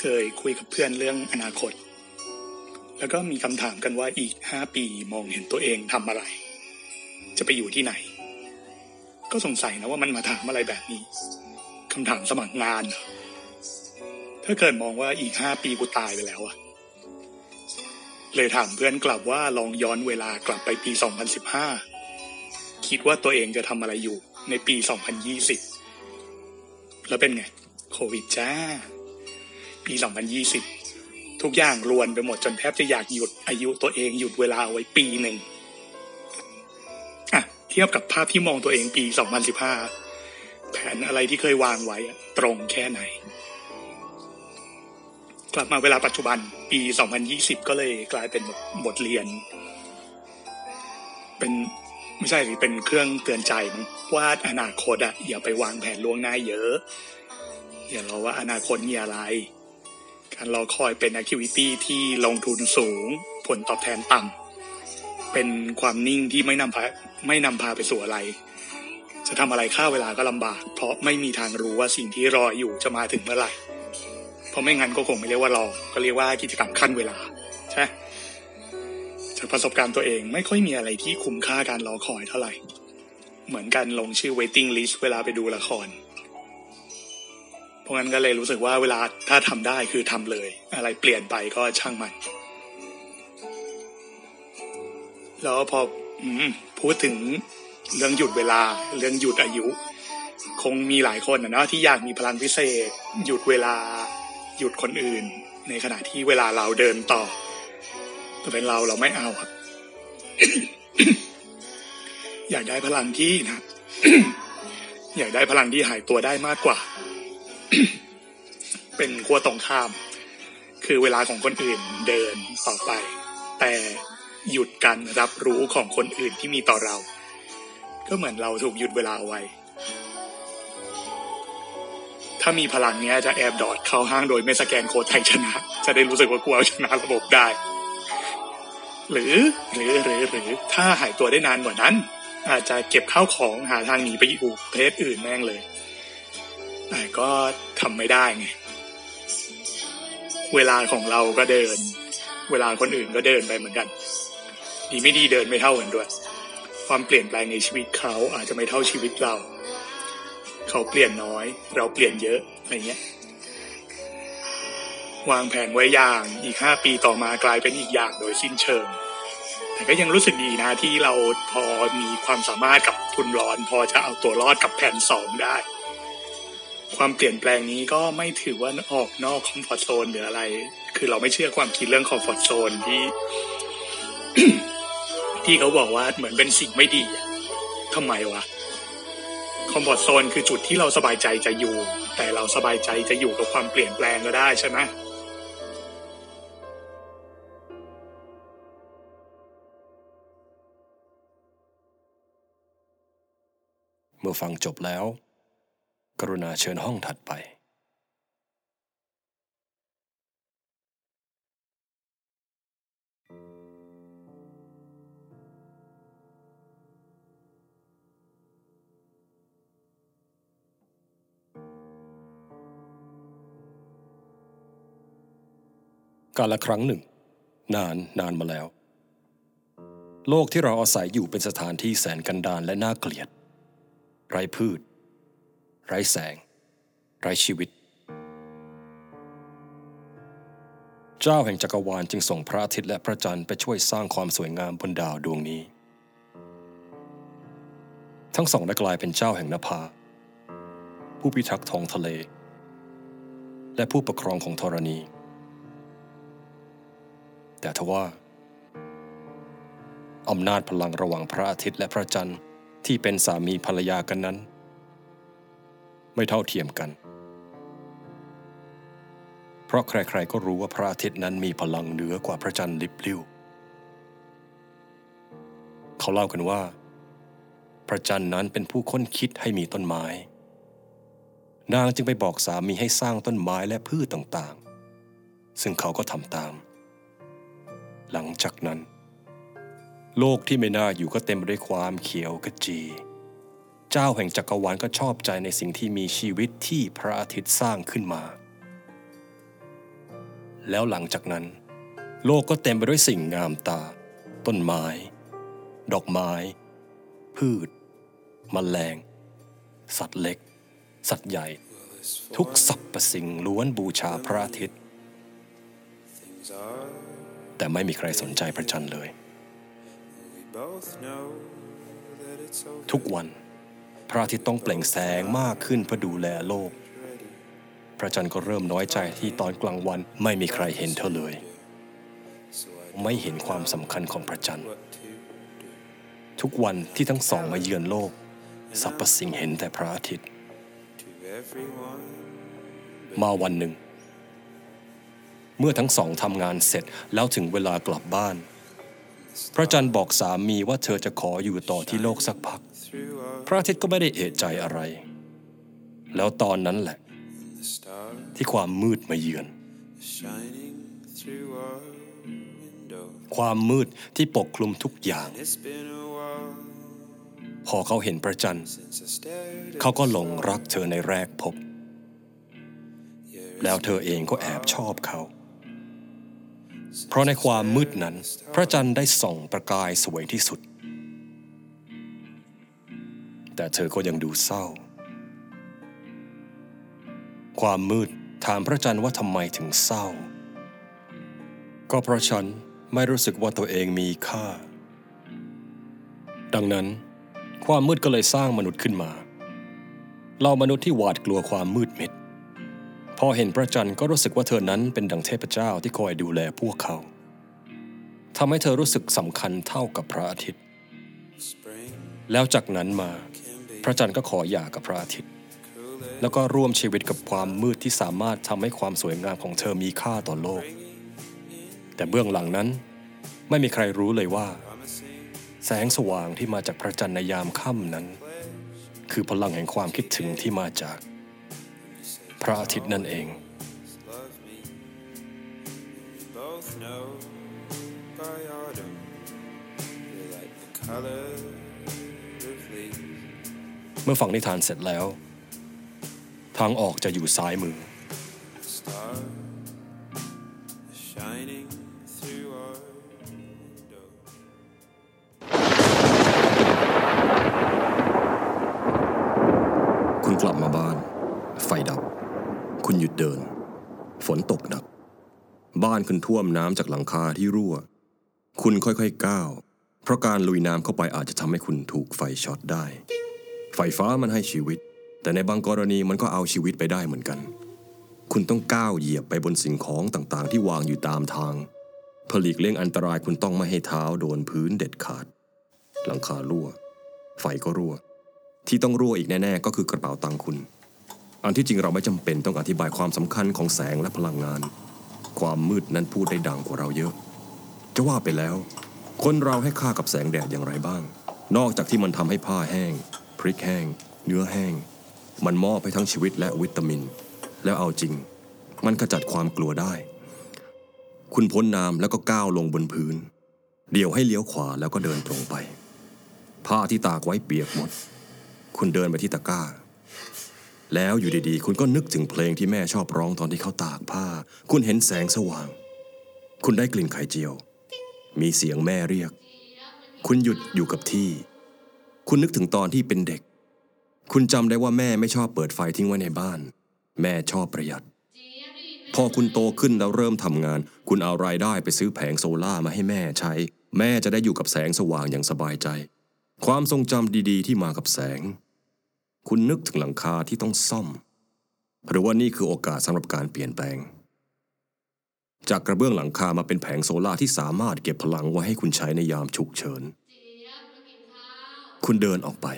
เคยคุยกับเพื่อนเรื่องอนาคต แล้วก็มีคำถามกันว่าอีกห้าปีมองเห็นตัวเองทำอะไร จะไปอยู่ที่ไหน ก็สงสัยนะว่ามันมาถามอะไรแบบนี้คำถามสมัครงานเหรอถ้าเกิดมองว่าอีกห้าปีกูตายไปแล้วอะเลยถามเพื่อนกลับว่าลองย้อนเวลากลับไปปี 2015 คิดว่าตัวเองจะทำอะไรอยู่ในปี 2020 แล้วเป็นไง โควิดจ้า ปี 2020 ทุกอย่างรวนไปหมดจนแทบจะอยากหยุดอายุตัวเองหยุดเวลาไว้ปีหนึ่งอะเทียบกับภาพที่มองตัวเองปี 2015 แผนอะไรที่เคยวางไว้ตรงแค่ไหน กลับมาเวลาปัจจุบันปี 2020 ก็เลยกลายเป็นบทเรียน เป็นไม่ใช่เป็นเครื่องเตือนใจมั้งว่าอนาคตอะอย่าไปวางแผนล่วงหน้าเยอะ อย่ารอว่าอนาคตมีอะไร การรอคอยเป็นแอคทิวิตี้ที่ลงทุนสูง ผลตอบแทนต่ำเป็นความนิ่งที่ไม่นำพาไม่นำพาไปสู่อะไร จะทำอะไรค่าเวลาก็ลำบาก เพราะไม่มีทางรู้ว่าสิ่งที่รออยู่จะมาถึงเมื่อไหร่ เพราะไม่งั้นก็คงไม่เรียกว่ารอ ก็เรียกว่ากิจกรรมขั้นเวลา ใช่จากประสบการณ์ตัวเองไม่ค่อยมีอะไรที่คุ้มค่าการรอคอยเท่าไหร่ เหมือนกันลงชื่อ waiting list เวลาไปดูละคร ราะงั้นก็เลยรู้สึกว่าเวลาถ้าทำได้คือทำเลย อะไรเปลี่ยนไปก็ช่างมันแล้วพออพูดถึงเรื่องหยุดเวลา เรื่องหยุดอายุ คงมีหลายคนนะเนาะที่อยากมีพลังพิเศษ หยุดเวลา หยุดคนอื่น ในขณะที่เวลาเราเดินต่อแต่เป็นเราเราไม่เอาครับ อยากได้พลังที่นะอยากได้พลังที่หายตัวได้มากกว่า เป็นขั้วตรงข้าม คือเวลาของคนอื่นเดินต่อไป แต่หยุดการรับรู้ของคนอื่นที่มีต่อเรา ก็เหมือนเราถูกหยุดเวลาเอาไว้ ถ้ามีพลังเนี้ยจะแอบดอดเข้าห้างโดยไม่สแกนโค้ดไทยชนะ จะได้รู้สึกว่ากลัวชนะระบบได้ หรือหรือหรือหรือถ้าหายตัวได้นานกว่านั้น อาจจะเก็บข้าวของหาทางหนีไปอยู่ประเทศอื่นแม่งเลย แต่ก็ทำไม่ได้ไง เวลาของเราก็เดิน เวลาคนอื่นก็เดินไปเหมือนกัน ดีไม่ดีเดินไม่เท่ากันด้วย ความเปลี่ยนแปลงในชีวิตเขาอาจจะไม่เท่าชีวิตเรา เขาเปลี่ยนน้อย เราเปลี่ยนเยอะอะไรเงี้ยวางแผนไว้อย่างอีกห้าปีต่อมากลายเป็นอีกอย่างโดยสิ้นเชิง แต่ก็ยังรู้สึกดีนะที่เราพอมีความสามารถกับทุนร้อน พอจะเอาตัวรอดกับแผนสองได้ ความเปลี่ยนแปลงนี้ก็ไม่ถือว่าออกนอกคอมฟอร์ทโซนหรืออะไร คือเราไม่เชื่อความคิดเรื่อง comfort zone ที่ ที่เขาบอกว่าเหมือนเป็นสิ่งไม่ดีอะทำไมวะ comfort zone คือจุดที่เราสบายใจจะอยู่ แต่เราสบายใจจะอยู่กับความเปลี่ยนแปลงก็ได้ใช่ไหมเมื่อฟังจบแล้ว กรุณาเชิญห้องถัดไปกาลครั้งหนึ่ง นานนานมาแล้ว โลกที่เราอาศัยอยู่เป็นสถานที่แสนกันดารและน่าเกลียด ไร้พืช ไร้แสง ไร้ชีวิต เจ้าแห่งจักรวาลจึงส่งพระอาทิตย์และพระจันทร์ไปช่วยสร้างความสวยงามบนดาวดวงนี้ ทั้งสองได้กลายเป็นเจ้าแห่งนภา ผู้พิทักษ์ท้องทะเล และผู้ปกครองของธรณี แต่ทว่าอำนาจพลังระหว่างพระอาทิตย์และพระจันทร์ที่เป็นสามีภรรยากันนั้น ไม่เท่าเทียมกัน เพราะใครๆก็รู้ว่าพระอาทิตย์นั้นมีพลังเหนือกว่าพระจันทร์ลิบลิ่วเขาเล่ากันว่า พระจันทร์นั้นเป็นผู้ค้นคิดให้มีต้นไม้ นางจึงไปบอกสามีให้สร้างต้นไม้และพืชต่างๆ ซึ่งเขาก็ทำตาม หลังจากนั้น โลกที่ไม่น่าอยู่ก็เต็มไปด้วยความเขียวกระจี เจ้าแห่งจักรวาลก็ชอบใจในสิ่งที่มีชีวิตที่พระอาทิตย์สร้างขึ้นมา แล้วหลังจากนั้น โลกก็เต็มไปด้วยสิ่งงามตา ต้นไม้ ดอกไม้ พืชมแมลง สัตว์เล็ก สัตว์ใหญ่ ทุกสรรพสิ่งล้วนบูชาพระอาทิตย์ แต่ไม่มีใครสนใจพระจันทร์เลย ทุกวัน พระอาทิตย์ต้องเปล่งแสงมากขึ้นเพื่อดูแลโลก พระจันทร์ก็เริ่มน้อยใจที่ตอนกลางวันไม่มีใครเห็นเธอเลย ไม่เห็นความสำคัญของพระจันทร์ ทุกวันที่ทั้งสองมาเยือนโลกสรรพสิ่งเห็นแต่พระอาทิตย์ มาวันหนึ่ง เมื่อทั้งสองทำงานเสร็จแล้วถึงเวลากลับบ้าน พระจันทร์บอกสามีว่าเธอจะขออยู่ต่อที่โลกสักพัก พระอาทิตย์ก็ไม่ได้เอะใจอะไร แล้วตอนนั้นแหละ ที่ความมืดมาเยือน ความมืดที่ปกคลุมทุกอย่าง พอเขาเห็นพระจันทร์ เขาก็หลงรักเธอในแรกพบ แล้วเธอเองก็แอบชอบเขา เพราะในความมืดนั้น พระจันทร์ได้ส่องประกายสวยที่สุด แต่เธอก็ยังดูเศร้า ความมืดถามพระจันทร์ว่าทำไมถึงเศร้า ก็เพราะฉันไม่รู้สึกว่าตัวเองมีค่า ดังนั้น ความมืดก็เลยสร้างมนุษย์ขึ้นมาเรามนุษย์ที่หวาดกลัวความมืดมิด พอเห็นพระจันทร์ก็รู้สึกว่าเธอนั้นเป็นดังเทพเจ้าที่คอยดูแลพวกเขาทำให้เธอรู้สึกสำคัญเท่ากับพระอาทิตย์ แล้วจากนั้นมา พระจันทร์ก็ขอหย่ากับพระอาทิตย์ แล้วก็ร่วมชีวิตกับความมืดที่สามารถทำให้ความสวยงามของเธอมีค่าต่อโลก แต่เบื้องหลังนั้นไม่มีใครรู้เลยว่า แสงสว่างที่มาจากพระจันทร์ในยามค่ำนั้น คือพลังแห่งความคิดถึงที่มาจาก พระอาทิตย์นั่นเอง เมื่อฟังนิทานเสร็จแล้ว ทางออกจะอยู่ซ้ายมือ shining through our window. คุณกลับมาบ้าน ไฟดับ คุณหยุดเดิน ฝนตกหนัก บ้านคุณท่วมน้ำจากหลังคาที่รั่ว คุณค่อยๆก้าว เพราะการลุยน้ำเข้าไปอาจจะทำให้คุณถูกไฟช็อตได้ ไฟฟ้ามันให้ชีวิต แต่ในบางกรณีมันก็เอาชีวิตไปได้เหมือนกัน คุณต้องก้าวเหยียบไปบนสิ่งของต่างๆ ที่วางอยู่ตามทางเพื่อหลีกเลี่ยงอันตรายคุณต้องไม่ให้เท้าโดนพื้นเด็ดขาด หลังคารั่ว ไฟก็รั่ว ที่ต้องรั่วอีกแน่ๆ ก็คือกระเป๋าตังค์คุณ อันที่จริงเราไม่จำเป็นต้องอธิบายความสำคัญของแสงและพลังงาน ความมืดนั้นพูดได้ดังกว่าเราเยอะ จะว่าไปแล้ว คนเราให้ค่ากับแสงแดดอย่างไรบ้าง นอกจากที่มันทำให้ผ้าแห้ง พริกแห้ง เนื้อแห้ง มันมอบให้ทั้งชีวิตและวิตามิน แล้วเอาจริง มันขจัดความกลัวได้ คุณพ้นน้ำแล้วก็ก้าวลงบนพื้น เดี๋ยวให้เลี้ยวขวาแล้วก็เดินตรงไป ผ้าที่ตากไว้เปียกหมด คุณเดินไปที่ตะกร้า แล้วอยู่ดีๆ คุณก็นึกถึงเพลงที่แม่ชอบร้องตอนที่เขาตากผ้า คุณเห็นแสงสว่าง คุณได้กลิ่นไข่เจียว มีเสียงแม่เรียก คุณหยุดอยู่กับที่ คุณนึกถึงตอนที่เป็นเด็ก คุณจำได้ว่าแม่ไม่ชอบเปิดไฟทิ้งไว้ในบ้าน แม่ชอบประหยัด พอคุณโตขึ้นแล้วเริ่มทำงาน คุณเอารายได้ไปซื้อแผงโซล่ามาให้แม่ใช้ แม่จะได้อยู่กับแสงสว่างอย่างสบายใจ ความทรงจำดีๆ ที่มากับแสง คุณนึกถึงหลังคาที่ต้องซ่อม หรือว่านี่คือโอกาสสำหรับการเปลี่ยนแปลงจากกระเบื้องหลังคามาเป็นแผงโซล่าที่สามารถเก็บพลังไว้ให้คุณใช้ในยามฉุกเฉิน คุณเดินออกไป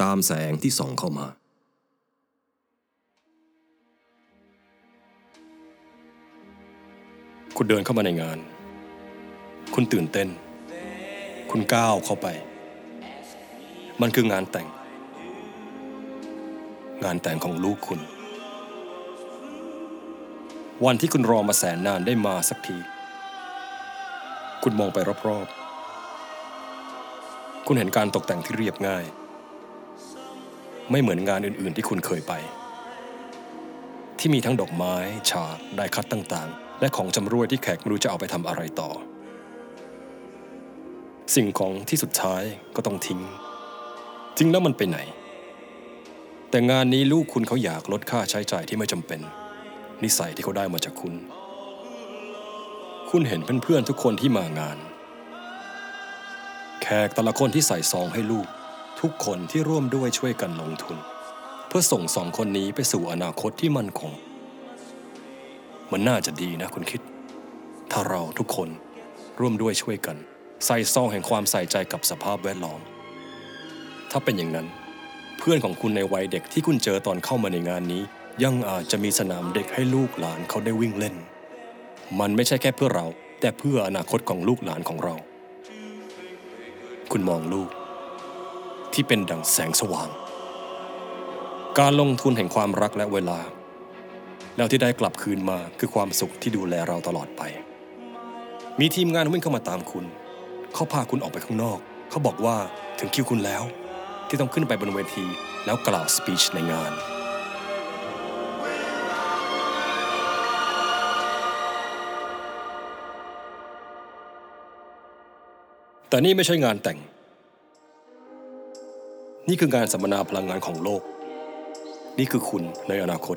ตามแสงที่ส่องเข้ามา คุณเดินเข้ามาในงาน คุณตื่นเต้น คุณก้าวเข้าไป มันคืองานแต่ง งานแต่งของลูกคุณ วันที่คุณรอมาแสนนานได้มาสักที คุณมองไปรอบๆ คุณเห็นการตกแต่งที่เรียบง่าย ไม่เหมือนงานอื่นๆที่คุณเคยไป ที่มีทั้งดอกไม้ ฉากได้คัดต่างๆ และของจำรวยที่แขกไม่รู้จะเอาไปทำอะไรต่อ สิ่งของที่สุดท้ายก็ต้องทิ้งจริงแล้วมันไปไหน แต่งานนี้ลูกคุณเขาอยากลดค่าใช้จ่ายที่ไม่จำเป็น นิสัยที่เขาได้มาจากคุณ คุณเห็นเพื่อนๆทุกคนที่มางาน แขกแต่ละคนที่ใส่ซองให้ลูก ทุกคนที่ร่วมด้วยช่วยกันลงทุน เพื่อส่งสองคนนี้ไปสู่อนาคตที่มั่นคง มันน่าจะดีนะคุณคิด ถ้าเราทุกคนร่วมด้วยช่วยกัน ใส่ซองแห่งความใส่ใจกับสภาพแวดล้อม ถ้าเป็นอย่างนั้น เพื่อนของคุณในวัยเด็กที่คุณเจอตอนเข้ามาในงานนี้ ยังอาจจะมีสนามเด็กให้ลูกหลานเขาได้วิ่งเล่น มันไม่ใช่แค่เพื่อเรา แต่เพื่ออนาคตของลูกหลานของเรา คุณมองลูก ที่เป็นดังแสงสว่าง การลงทุนแห่งความรักและเวลา แล้วที่ได้กลับคืนมาคือความสุขที่ดูแลเราตลอดไป มีทีมงานวิ่งเข้ามาตามคุณ เขาพาคุณออกไปข้างนอก เขาบอกว่าถึงคิวคุณแล้ว ที่ต้องขึ้นไปบนเวทีแล้วกล่าวสปีชในงาน แต่นี่ไม่ใช่งานแต่ง นี่คืองานสัมมนาพลังงานของโลก นี่คือคุณในอนาคต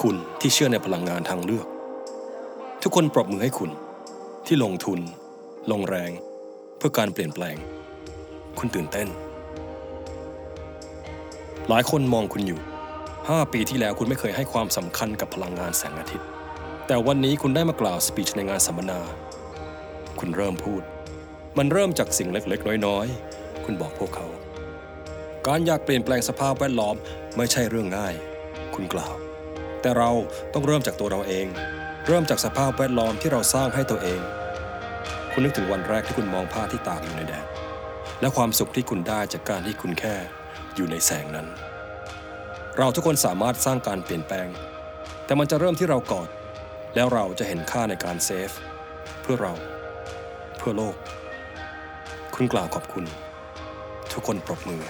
คุณที่เชื่อในพลังงานทางเลือก ทุกคนปรบมือให้คุณ ที่ลงทุน ลงแรง เพื่อการเปลี่ยนแปลง คุณตื่นเต้น หลายคนมองคุณอยู่ 5 ปีที่แล้วคุณไม่เคยให้ความสำคัญกับพลังงานแสงอาทิตย์ แต่วันนี้คุณได้มากล่าวสปีชในงานสัมมนา คุณเริ่มพูด มันเริ่มจากสิ่งเล็กๆ น้อยๆ คุณบอกพวกเขา การอยากเปลี่ยนแปลงสภาพแวดล้อมไม่ใช่เรื่องง่าย คุณกล่าว แต่เราต้องเริ่มจากตัวเราเอง เริ่มจากสภาพแวดล้อมที่เราสร้างให้ตัวเอง คุณนึกถึงวันแรกที่คุณมองผ้าที่ตากอยู่ในแดดและความสุขที่คุณได้จากการที่คุณแค่อยู่ในแสงนั้น เราทุกคนสามารถสร้างการเปลี่ยนแปลง แต่มันจะเริ่มที่เราก่อน แล้วเราจะเห็นค่าในการเซฟ เพื่อเรา เพื่อโลก คุณกล่าวขอบคุณ ทุกคนปรบมือ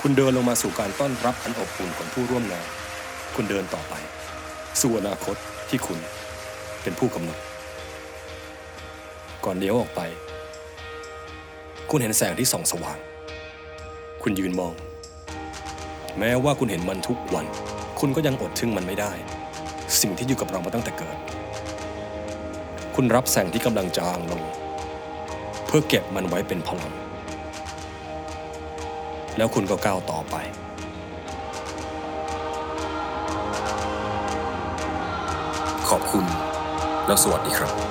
คุณเดินลงมาสู่การต้อนรับอันอบอุ่นของผู้ร่วมงาน คุณเดินต่อไป สู่อนาคตที่คุณเป็นผู้กำหนด ก่อนเลี้ยวออกไป คุณเห็นแสงที่ส่องสว่าง คุณยืนมอง แม้ว่าคุณเห็นมันทุกวัน คุณก็ยังอดทึ่งมันไม่ได้ สิ่งที่อยู่กับเรามาตั้งแต่เกิด คุณรับแสงที่กำลังจางลง เพื่อเก็บมันไว้เป็นพลัง แล้วคุณก็ก้าวต่อไป ขอบคุณ แล้วสวัสดีครับ